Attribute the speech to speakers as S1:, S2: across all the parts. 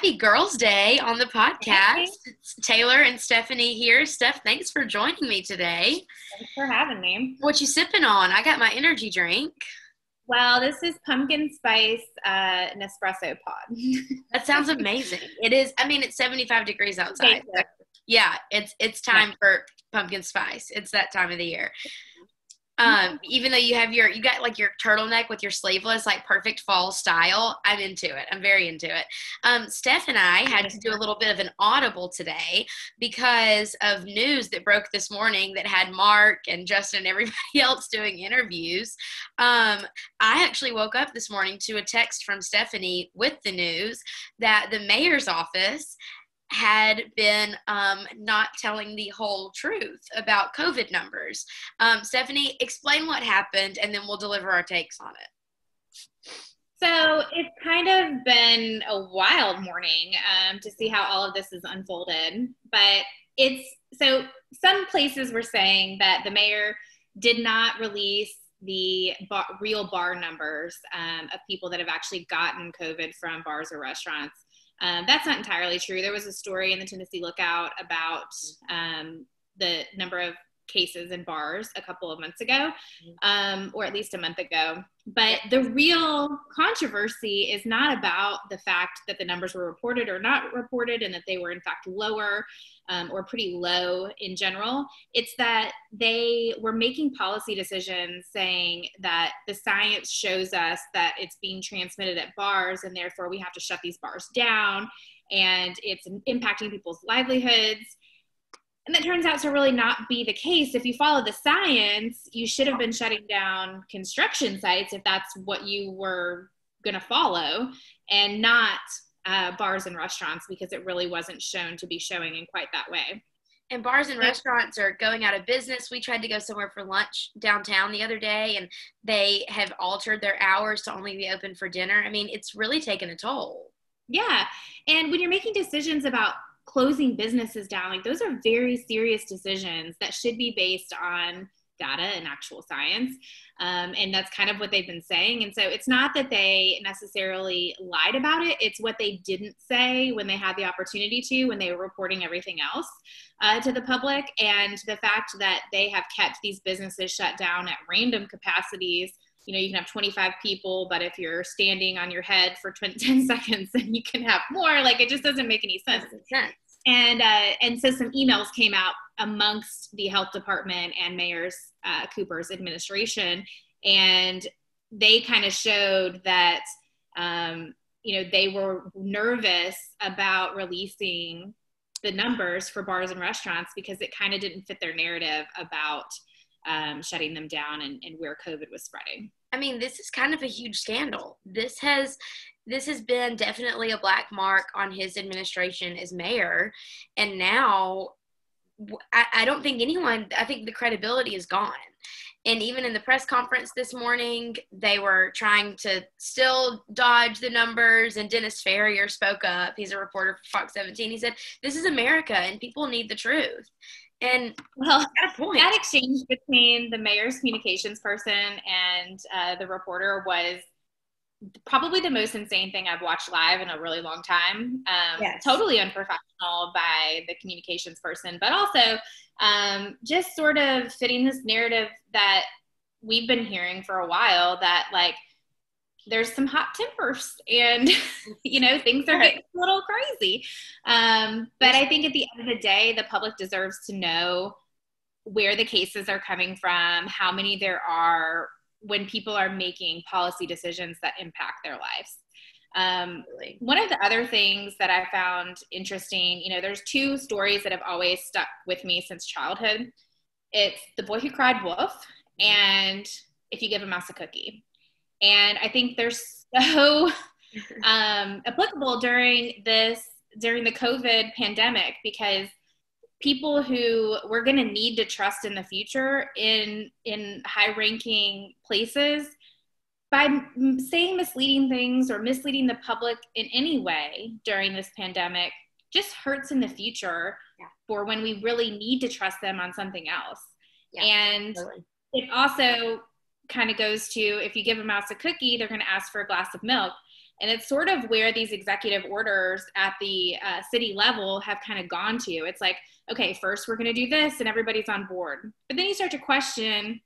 S1: happy Girls' Day on the podcast. It's Taylor and Stephanie here. Steph, thanks for joining me today.
S2: Thanks for having me.
S1: What you sipping on? I got my energy drink.
S2: Well, this is pumpkin spice uh, Nespresso pod.
S1: that sounds amazing. It is. I mean, it's 75 degrees outside. yeah, it's it's time for pumpkin spice. It's that time of the year. Um, even though you have your you got like your turtleneck with your sleeveless, like perfect fall style, I'm into it. I'm very into it. Um, Steph and I had to do a little bit of an audible today because of news that broke this morning that had Mark and Justin and everybody else doing interviews. Um, I actually woke up this morning to a text from Stephanie with the news that the mayor's office had been um, not telling the whole truth about COVID numbers. Um, Stephanie, explain what happened and then we'll deliver our takes on it.
S2: So it's kind of been a wild morning um, to see how all of this is unfolded. But it's so some places were saying that the mayor did not release the bar, real bar numbers um, of people that have actually gotten COVID from bars or restaurants. Um, that's not entirely true. There was a story in the Tennessee Lookout about um, the number of cases in bars a couple of months ago, um, or at least a month ago. But the real controversy is not about the fact that the numbers were reported or not reported and that they were in fact lower um, or pretty low in general. It's that they were making policy decisions saying that the science shows us that it's being transmitted at bars and therefore we have to shut these bars down and it's impacting people's livelihoods and that turns out to really not be the case. If you follow the science, you should have been shutting down construction sites if that's what you were going to follow, and not uh, bars and restaurants because it really wasn't shown to be showing in quite that way.
S1: And bars and restaurants are going out of business. We tried to go somewhere for lunch downtown the other day, and they have altered their hours to only be open for dinner. I mean, it's really taken a toll.
S2: Yeah. And when you're making decisions about closing businesses down like those are very serious decisions that should be based on data and actual science um, and that's kind of what they've been saying. And so it's not that they necessarily lied about it it's what they didn't say when they had the opportunity to when they were reporting everything else uh, to the public. And the fact that they have kept these businesses shut down at random capacities you know you can have 25 people but if you're standing on your head for 20, 10 seconds then you can have more like it just doesn't make any sense, sense. and uh, and so some emails came out amongst the health department and mayor's uh, cooper's administration and they kind of showed that um, you know they were nervous about releasing the numbers for bars and restaurants because it kind of didn't fit their narrative about um, shutting them down and, and where COVID was spreading.
S1: I mean, this is kind of a huge scandal. This has this has been definitely a black mark on his administration as mayor, and now I, I don't think anyone. I think the credibility is gone. And even in the press conference this morning, they were trying to still dodge the numbers. And Dennis Ferrier spoke up. He's a reporter for Fox 17. He said, This is America and people need the truth. And
S2: well, that exchange between the mayor's communications person and uh, the reporter was probably the most insane thing I've watched live in a really long time. Um, yes. Totally unprofessional by the communications person, but also um, just sort of fitting this narrative that we've been hearing for a while that like there's some hot tempers and you know things are getting a little crazy. Um, but i think at the end of the day the public deserves to know where the cases are coming from how many there are when people are making policy decisions that impact their lives. Um, one of the other things that i found interesting you know there's two stories that have always stuck with me since childhood. It's the boy who cried wolf and if you give a mouse a cookie and I think they're so um, applicable during this during the COVID pandemic because people who we're going to need to trust in the future in in high ranking places by saying misleading things or misleading the public in any way during this pandemic just hurts in the future yeah. for when we really need to trust them on something else yeah, and it also kind of goes to if you give a mouse a cookie, they're going to ask for a glass of milk. And it's sort of where these executive orders at the uh, city level have kind of gone to. It's like, okay, first we're going to do this and everybody's on board. But then you start to question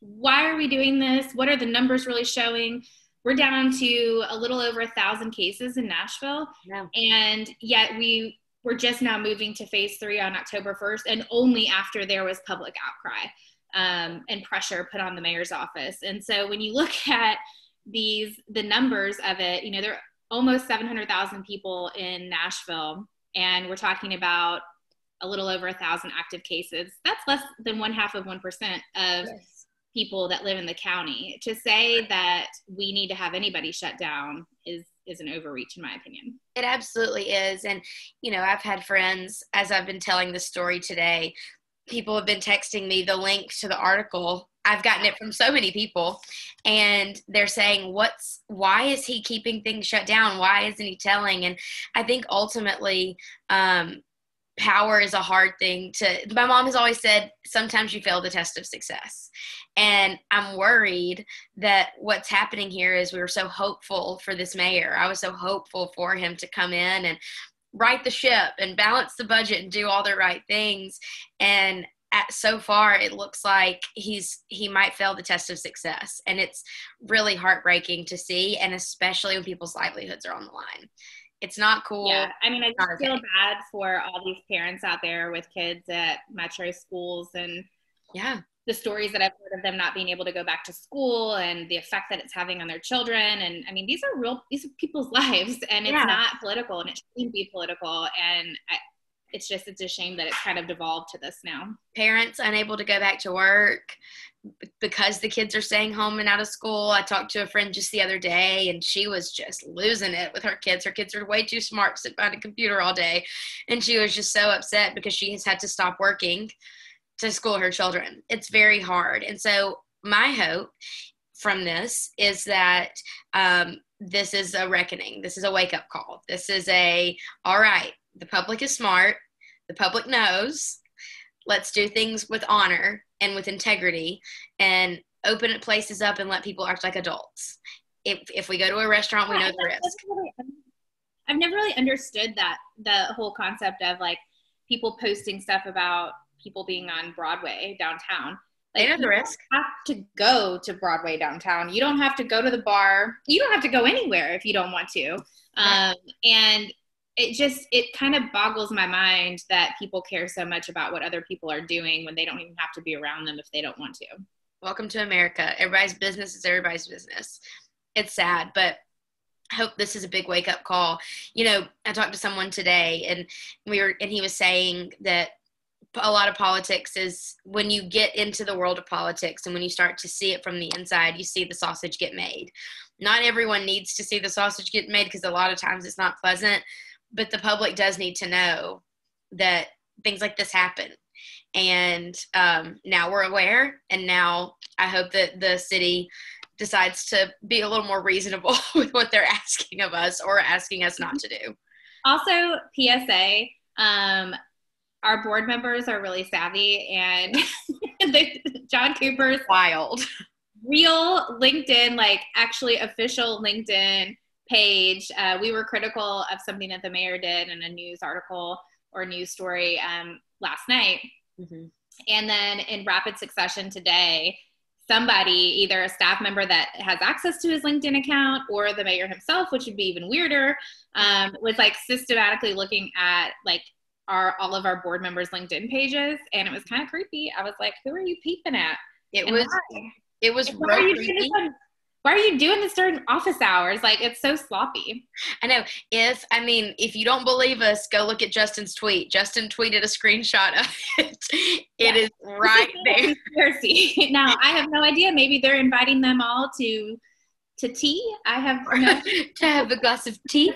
S2: why are we doing this? What are the numbers really showing? We're down to a little over a thousand cases in Nashville. Yeah. And yet we were just now moving to phase three on October 1st, and only after there was public outcry um, and pressure put on the mayor's office. And so when you look at these, the numbers of it, you know, there are almost 700,000 people in Nashville, and we're talking about a little over a thousand active cases. That's less than one half of 1% of yes people that live in the county. To say that we need to have anybody shut down is is an overreach in my opinion.
S1: It absolutely is. And you know, I've had friends as I've been telling the story today, people have been texting me the link to the article. I've gotten it from so many people and they're saying what's why is he keeping things shut down? Why isn't he telling? And I think ultimately um power is a hard thing to my mom has always said sometimes you fail the test of success and i'm worried that what's happening here is we were so hopeful for this mayor i was so hopeful for him to come in and right the ship and balance the budget and do all the right things. And at, so far it looks like he's he might fail the test of success. And it's really heartbreaking to see and especially when people's livelihoods are on the line. It's not cool.
S2: Yeah, I mean, I just feel bad for all these parents out there with kids at metro schools and
S1: yeah,
S2: the stories that I've heard of them not being able to go back to school and the effect that it's having on their children. And I mean, these are real, these are people's lives, and it's yeah. not political, and it shouldn't be political. And I, it's just it's a shame that it's kind of devolved to this now.
S1: Parents unable to go back to work because the kids are staying home and out of school. I talked to a friend just the other day and she was just losing it with her kids. Her kids are way too smart to sit behind a computer all day. And she was just so upset because she has had to stop working to school her children. It's very hard. And so my hope from this is that um, this is a reckoning. This is a wake up call. This is a, all right, the public is smart the public knows. Let's do things with honor and with integrity and open places up and let people act like adults. If, if we go to a restaurant, we know the risk.
S2: I've never really understood that the whole concept of like people posting stuff about people being on Broadway downtown.
S1: Like, they know the risk.
S2: have to go to Broadway downtown. You don't have to go to the bar. You don't have to go anywhere if you don't want to. Um, and it just it kind of boggles my mind that people care so much about what other people are doing when they don't even have to be around them if they don't want to
S1: welcome to america everybody's business is everybody's business it's sad but I hope this is a big wake up call. You know, I talked to someone today and we were and he was saying that a lot of politics is when you get into the world of politics and when you start to see it from the inside, you see the sausage get made. Not everyone needs to see the sausage get made because a lot of times it's not pleasant, but the public does need to know that things like this happen and um, now we're aware and now i hope that the city decides to be a little more reasonable with what they're asking of us or asking us not to do
S2: also psa um, our board members are really savvy and they, john cooper's
S1: wild
S2: real linkedin like actually official linkedin page, uh, we were critical of something that the mayor did in a news article or news story um, last night. Mm-hmm. And then in rapid succession today, somebody, either a staff member that has access to his LinkedIn account or the mayor himself, which would be even weirder, um, was like systematically looking at like our all of our board members' LinkedIn pages, and it was kind of creepy. I was like, "Who are you peeping at?"
S1: It and was. Why? It was real creepy
S2: why are you doing this during office hours? Like it's so sloppy.
S1: I know. If I mean, if you don't believe us, go look at Justin's tweet. Justin tweeted a screenshot of it. It yeah. is right there.
S2: Conspiracy. now I have no idea. Maybe they're inviting them all to to tea. I have no
S1: to have a glass of tea.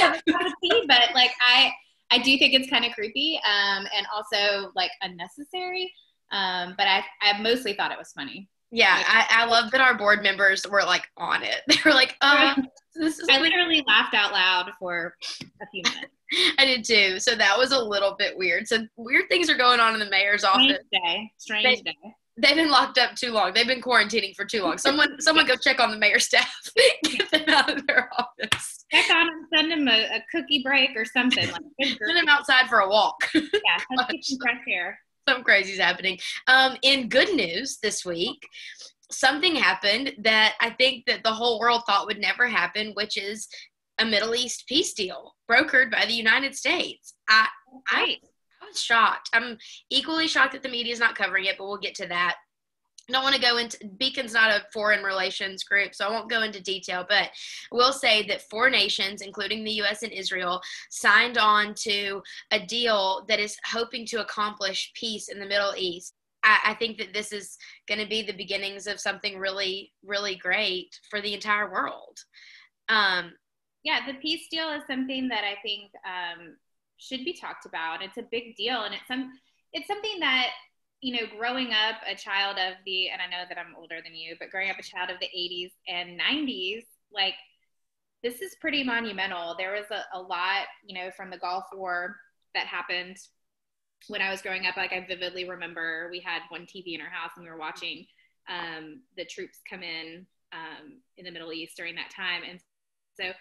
S2: have a glass of tea, but like I I do think it's kind of creepy um, and also like unnecessary. Um, but I I mostly thought it was funny.
S1: Yeah, I, I love that our board members were like on it. They were like, "Oh,
S2: this is." I literally laughed out loud for a few minutes.
S1: I did too. So that was a little bit weird. So weird things are going on in the mayor's
S2: Strange
S1: office.
S2: Day. Strange they, day.
S1: They've been locked up too long. They've been quarantining for too long. Someone, someone, go check on the mayor's staff. Get them out of their office.
S2: Check on them. Send them a, a cookie break or something. Like,
S1: send them outside for a walk.
S2: yeah, let's get some fresh air.
S1: Some crazy's happening. Um, in good news this week, something happened that I think that the whole world thought would never happen, which is a Middle East peace deal brokered by the United States. I, I, shocked. I'm equally shocked that the media is not covering it, but we'll get to that. I don't want to go into Beacon's not a foreign relations group, so I won't go into detail, but I will say that four nations, including the US and Israel, signed on to a deal that is hoping to accomplish peace in the Middle East. I, I think that this is going to be the beginnings of something really, really great for the entire world. Um,
S2: yeah, the peace deal is something that I think um, should be talked about. It's a big deal, and it's some it's something that you know, growing up a child of the, and I know that I'm older than you, but growing up a child of the 80s and 90s, like this is pretty monumental. There was a, a lot, you know, from the Gulf War that happened when I was growing up. Like I vividly remember we had one TV in our house and we were watching um, the troops come in um, in the Middle East during that time. And so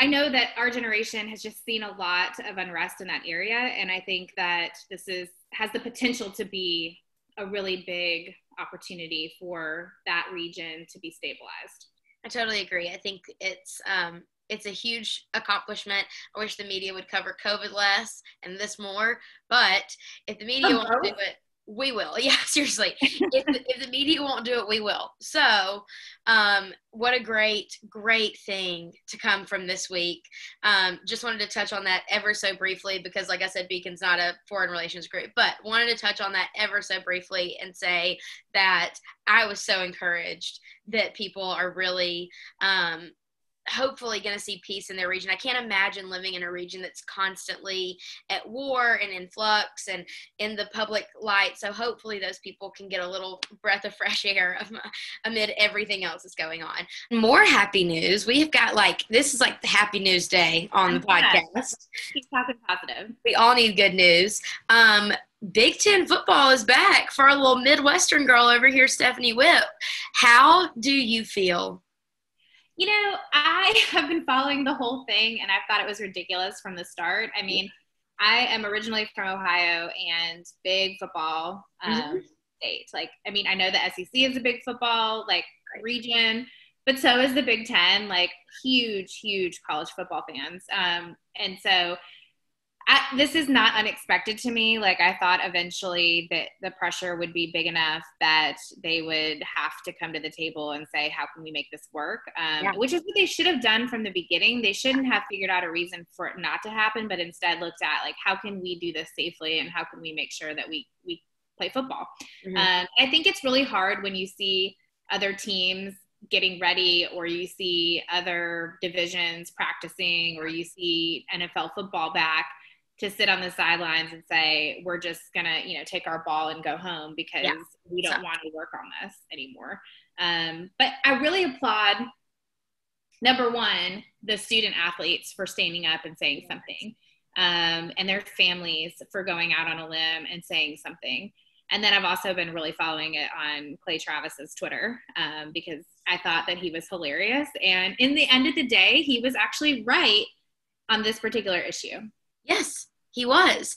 S2: I know that our generation has just seen a lot of unrest in that area, and I think that this is has the potential to be a really big opportunity for that region to be stabilized.
S1: I totally agree. I think it's um, it's a huge accomplishment. I wish the media would cover COVID less and this more, but if the media won't do it, we will. Yeah, seriously. if, the, if the media won't do it, we will. So, um, what a great, great thing to come from this week. Um, just wanted to touch on that ever so briefly because, like I said, Beacon's not a foreign relations group, but wanted to touch on that ever so briefly and say that I was so encouraged that people are really um, hopefully going to see peace in their region. I can't imagine living in a region that's constantly at war and in flux and in the public light. So hopefully those people can get a little breath of fresh air amid everything else that's going on. More happy news. We have got like this is like the happy news day on the podcast.
S2: Keep talking positive.
S1: We all need good news. Um, Big Ten football is back for a little Midwestern girl over here, Stephanie Whip. How do you feel
S2: you know, I have been following the whole thing and I thought it was ridiculous from the start. I mean, I am originally from Ohio and big football um, mm-hmm. state. Like, I mean, I know the SEC is a big football like region, but so is the Big Ten. Like, huge, huge college football fans. Um, and so I, this is not unexpected to me. Like I thought eventually that the pressure would be big enough that they would have to come to the table and say, "How can we make this work?" Um, yeah. Which is what they should have done from the beginning. They shouldn't have figured out a reason for it not to happen, but instead looked at like, "How can we do this safely, and how can we make sure that we we play football?" Mm-hmm. Um, I think it's really hard when you see other teams getting ready or you see other divisions practicing or you see NFL football back to sit on the sidelines and say we're just gonna you know take our ball and go home because yeah. we don't so. want to work on this anymore. Um, but i really applaud number one the student athletes for standing up and saying something um, and their families for going out on a limb and saying something. And then i've also been really following it on clay travis's twitter um, because i thought that he was hilarious. And in the end of the day he was actually right on this particular issue
S1: Yes, he was.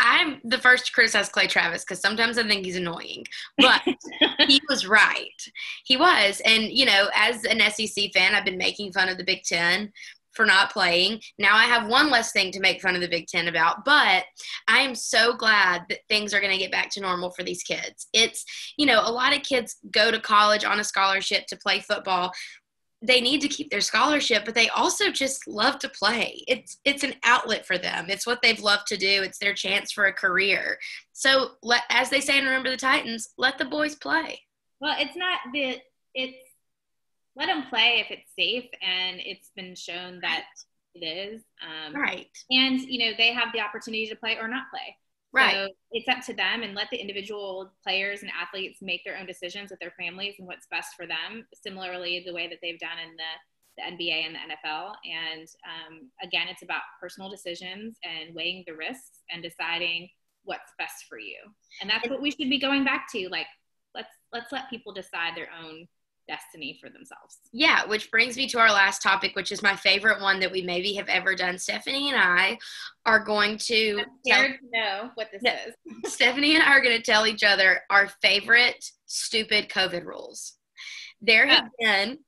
S1: I'm the first to criticize Clay Travis because sometimes I think he's annoying, but he was right. He was. And, you know, as an SEC fan, I've been making fun of the Big Ten for not playing. Now I have one less thing to make fun of the Big Ten about, but I am so glad that things are going to get back to normal for these kids. It's, you know, a lot of kids go to college on a scholarship to play football they need to keep their scholarship but they also just love to play. It's it's an outlet for them. It's what they've loved to do. It's their chance for a career. So let as they say in remember the titans let the boys play.
S2: Well it's not the it's let them play if it's safe and it's been shown that it is
S1: um, right.
S2: and you know they have the opportunity to play or not play Right. So it's up to them and let the individual players and athletes make their own decisions with their families and what's best for them. Similarly, the way that they've done in the, the NBA and the NFL. And um, again, it's about personal decisions and weighing the risks and deciding what's best for you. And that's what we should be going back to. Like, let's let's let people decide their own destiny for themselves.
S1: Yeah, which brings me to our last topic, which is my favorite one that we maybe have ever done. Stephanie and I are going to
S2: tell, to know what this yeah,
S1: is. Stephanie and I are going to tell each other our favorite stupid COVID rules. There have oh. been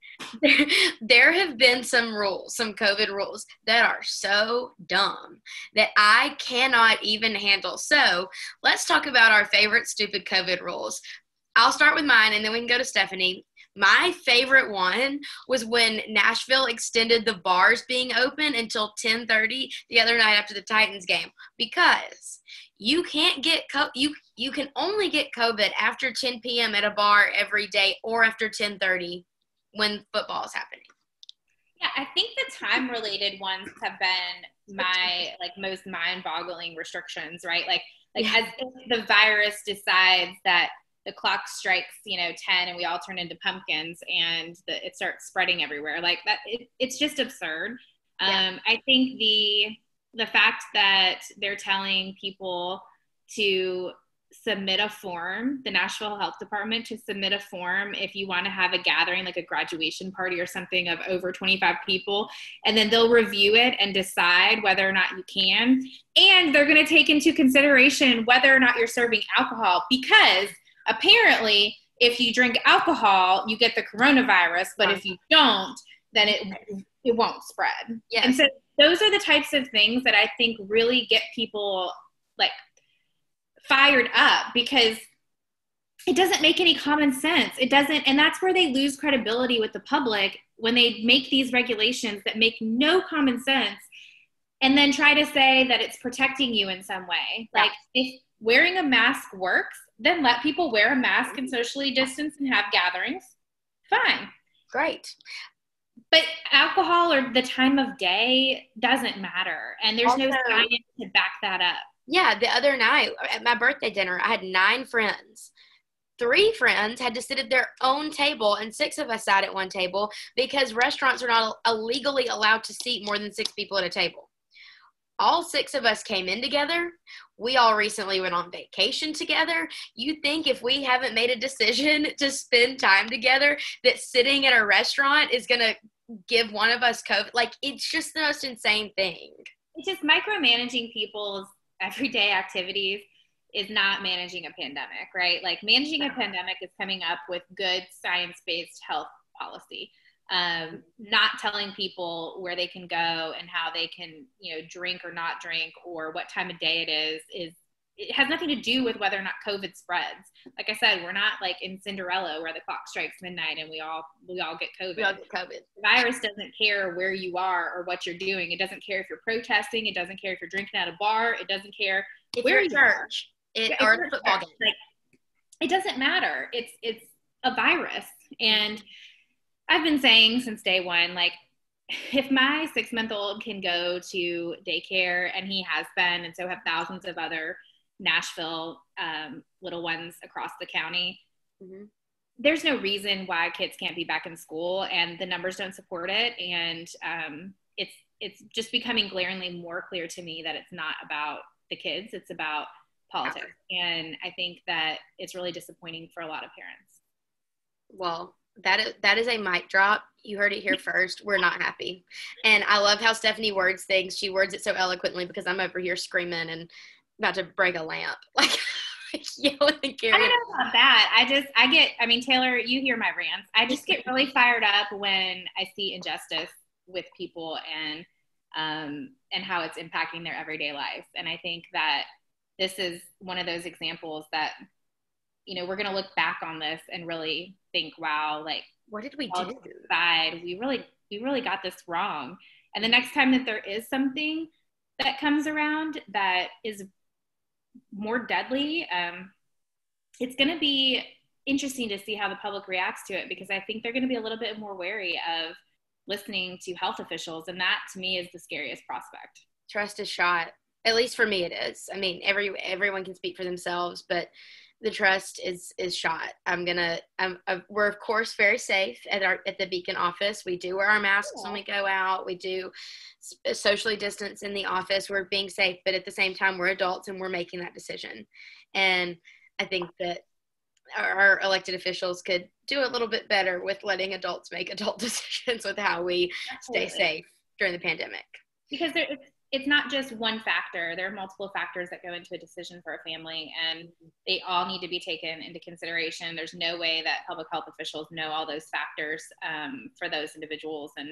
S1: there, there have been some rules, some COVID rules that are so dumb that I cannot even handle. So let's talk about our favorite stupid COVID rules. I'll start with mine and then we can go to Stephanie. My favorite one was when Nashville extended the bars being open until 10:30 the other night after the Titans game because you can't get co- you you can only get COVID after 10 p.m. at a bar every day or after 10:30 when football is happening.
S2: Yeah, I think the time related ones have been my like most mind boggling restrictions, right? Like like yeah. as if the virus decides that the clock strikes, you know, 10 and we all turn into pumpkins and the, it starts spreading everywhere. Like that, it, it's just absurd. Yeah. Um, I think the, the fact that they're telling people to submit a form, the Nashville Health Department to submit a form if you want to have a gathering, like a graduation party or something of over 25 people, and then they'll review it and decide whether or not you can. And they're going to take into consideration whether or not you're serving alcohol because apparently if you drink alcohol you get the coronavirus but if you don't then it it won't spread. Yeah and so those are the types of things that i think really get people like fired up because it doesn't make any common sense. It doesn't and that's where they lose credibility with the public when they make these regulations that make no common sense and then try to say that it's protecting you in some way. Yeah. like if wearing a mask works then let people wear a mask and socially distance and have gatherings. Fine.
S1: Great.
S2: But alcohol or the time of day doesn't matter. And there's also, no science to back that up.
S1: Yeah. The other night at my birthday dinner, I had nine friends. Three friends had to sit at their own table, and six of us sat at one table because restaurants are not illegally allowed to seat more than six people at a table all six of us came in together. We all recently went on vacation together. You think if we haven't made a decision to spend time together, that sitting at a restaurant is going to give one of us COVID? Like, it's just the most insane thing.
S2: It's just micromanaging people's everyday activities is not managing a pandemic, right? Like, managing a pandemic is coming up with good science based health policy um, not telling people where they can go and how they can, you know, drink or not drink or what time of day it is, is it has nothing to do with whether or not COVID spreads. Like I said, we're not like in Cinderella where the clock strikes midnight and we all we all get COVID.
S1: We all get COVID.
S2: The virus doesn't care where you are or what you're doing. It doesn't care if you're protesting. It doesn't care if you're drinking at a bar. It doesn't care
S1: if where you're church it, or the football game.
S2: Like, it doesn't matter. It's it's a virus and I've been saying since day one, like, if my six month old can go to daycare, and he has been, and so have thousands of other Nashville um, little ones across the county, mm-hmm. there's no reason why kids can't be back in school, and the numbers don't support it. And um, it's it's just becoming glaringly more clear to me that it's not about the kids; it's about politics. And I think that it's really disappointing for a lot of parents.
S1: Well, that is, that is a mic drop. You heard it here first. We're not happy. And I love how Stephanie words things. She words it so eloquently because I'm over here screaming and about to break a lamp. Like
S2: yelling and I don't know about that. I just I get I mean Taylor, you hear my rants. I just get really fired up when I see injustice with people and um and how it's impacting their everyday life. And I think that this is one of those examples that you know, we're going to look back on this and really think, wow, like,
S1: what did we do?
S2: Side, we really, we really got this wrong. And the next time that there is something that comes around that is more deadly, um, it's going to be interesting to see how the public reacts to it because I think they're going to be a little bit more wary of listening to health officials. And that to me is the scariest prospect.
S1: Trust is shot. At least for me, it is. I mean, every everyone can speak for themselves, but the trust is is shot. I'm gonna. I'm, uh, we're of course very safe at our at the Beacon office. We do wear our masks yeah. when we go out. We do socially distance in the office. We're being safe, but at the same time, we're adults and we're making that decision. And I think that our elected officials could do a little bit better with letting adults make adult decisions with how we stay safe during the pandemic.
S2: Because there, it's, not just one factor. There are multiple factors that go into a decision for a family, and they all need to be taken into consideration. There's no way that public health officials know all those factors um, for those individuals, and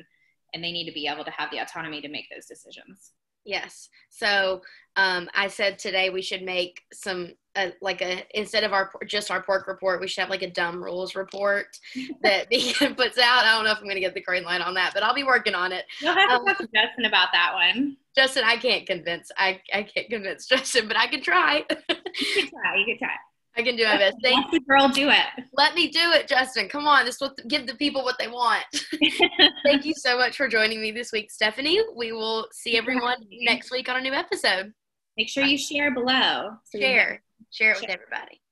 S2: and they need to be able to have the autonomy to make those decisions.
S1: Yes. So um, I said today we should make some uh, like a instead of our just our pork report, we should have like a dumb rules report that Beacon puts out. I don't know if I'm going to get the green light on that, but I'll be working on it.
S2: You'll have to um, talk to Justin about that one.
S1: Justin, I can't convince. I I can't convince Justin, but I can try.
S2: you can try. You can try.
S1: I can do my best.
S2: Thank you, girl. Do it.
S1: Let me do it, Justin. Come on. This will give the people what they want. Thank you so much for joining me this week, Stephanie. We will see everyone next week on a new episode.
S2: Make sure you share below.
S1: So share. Share it with everybody.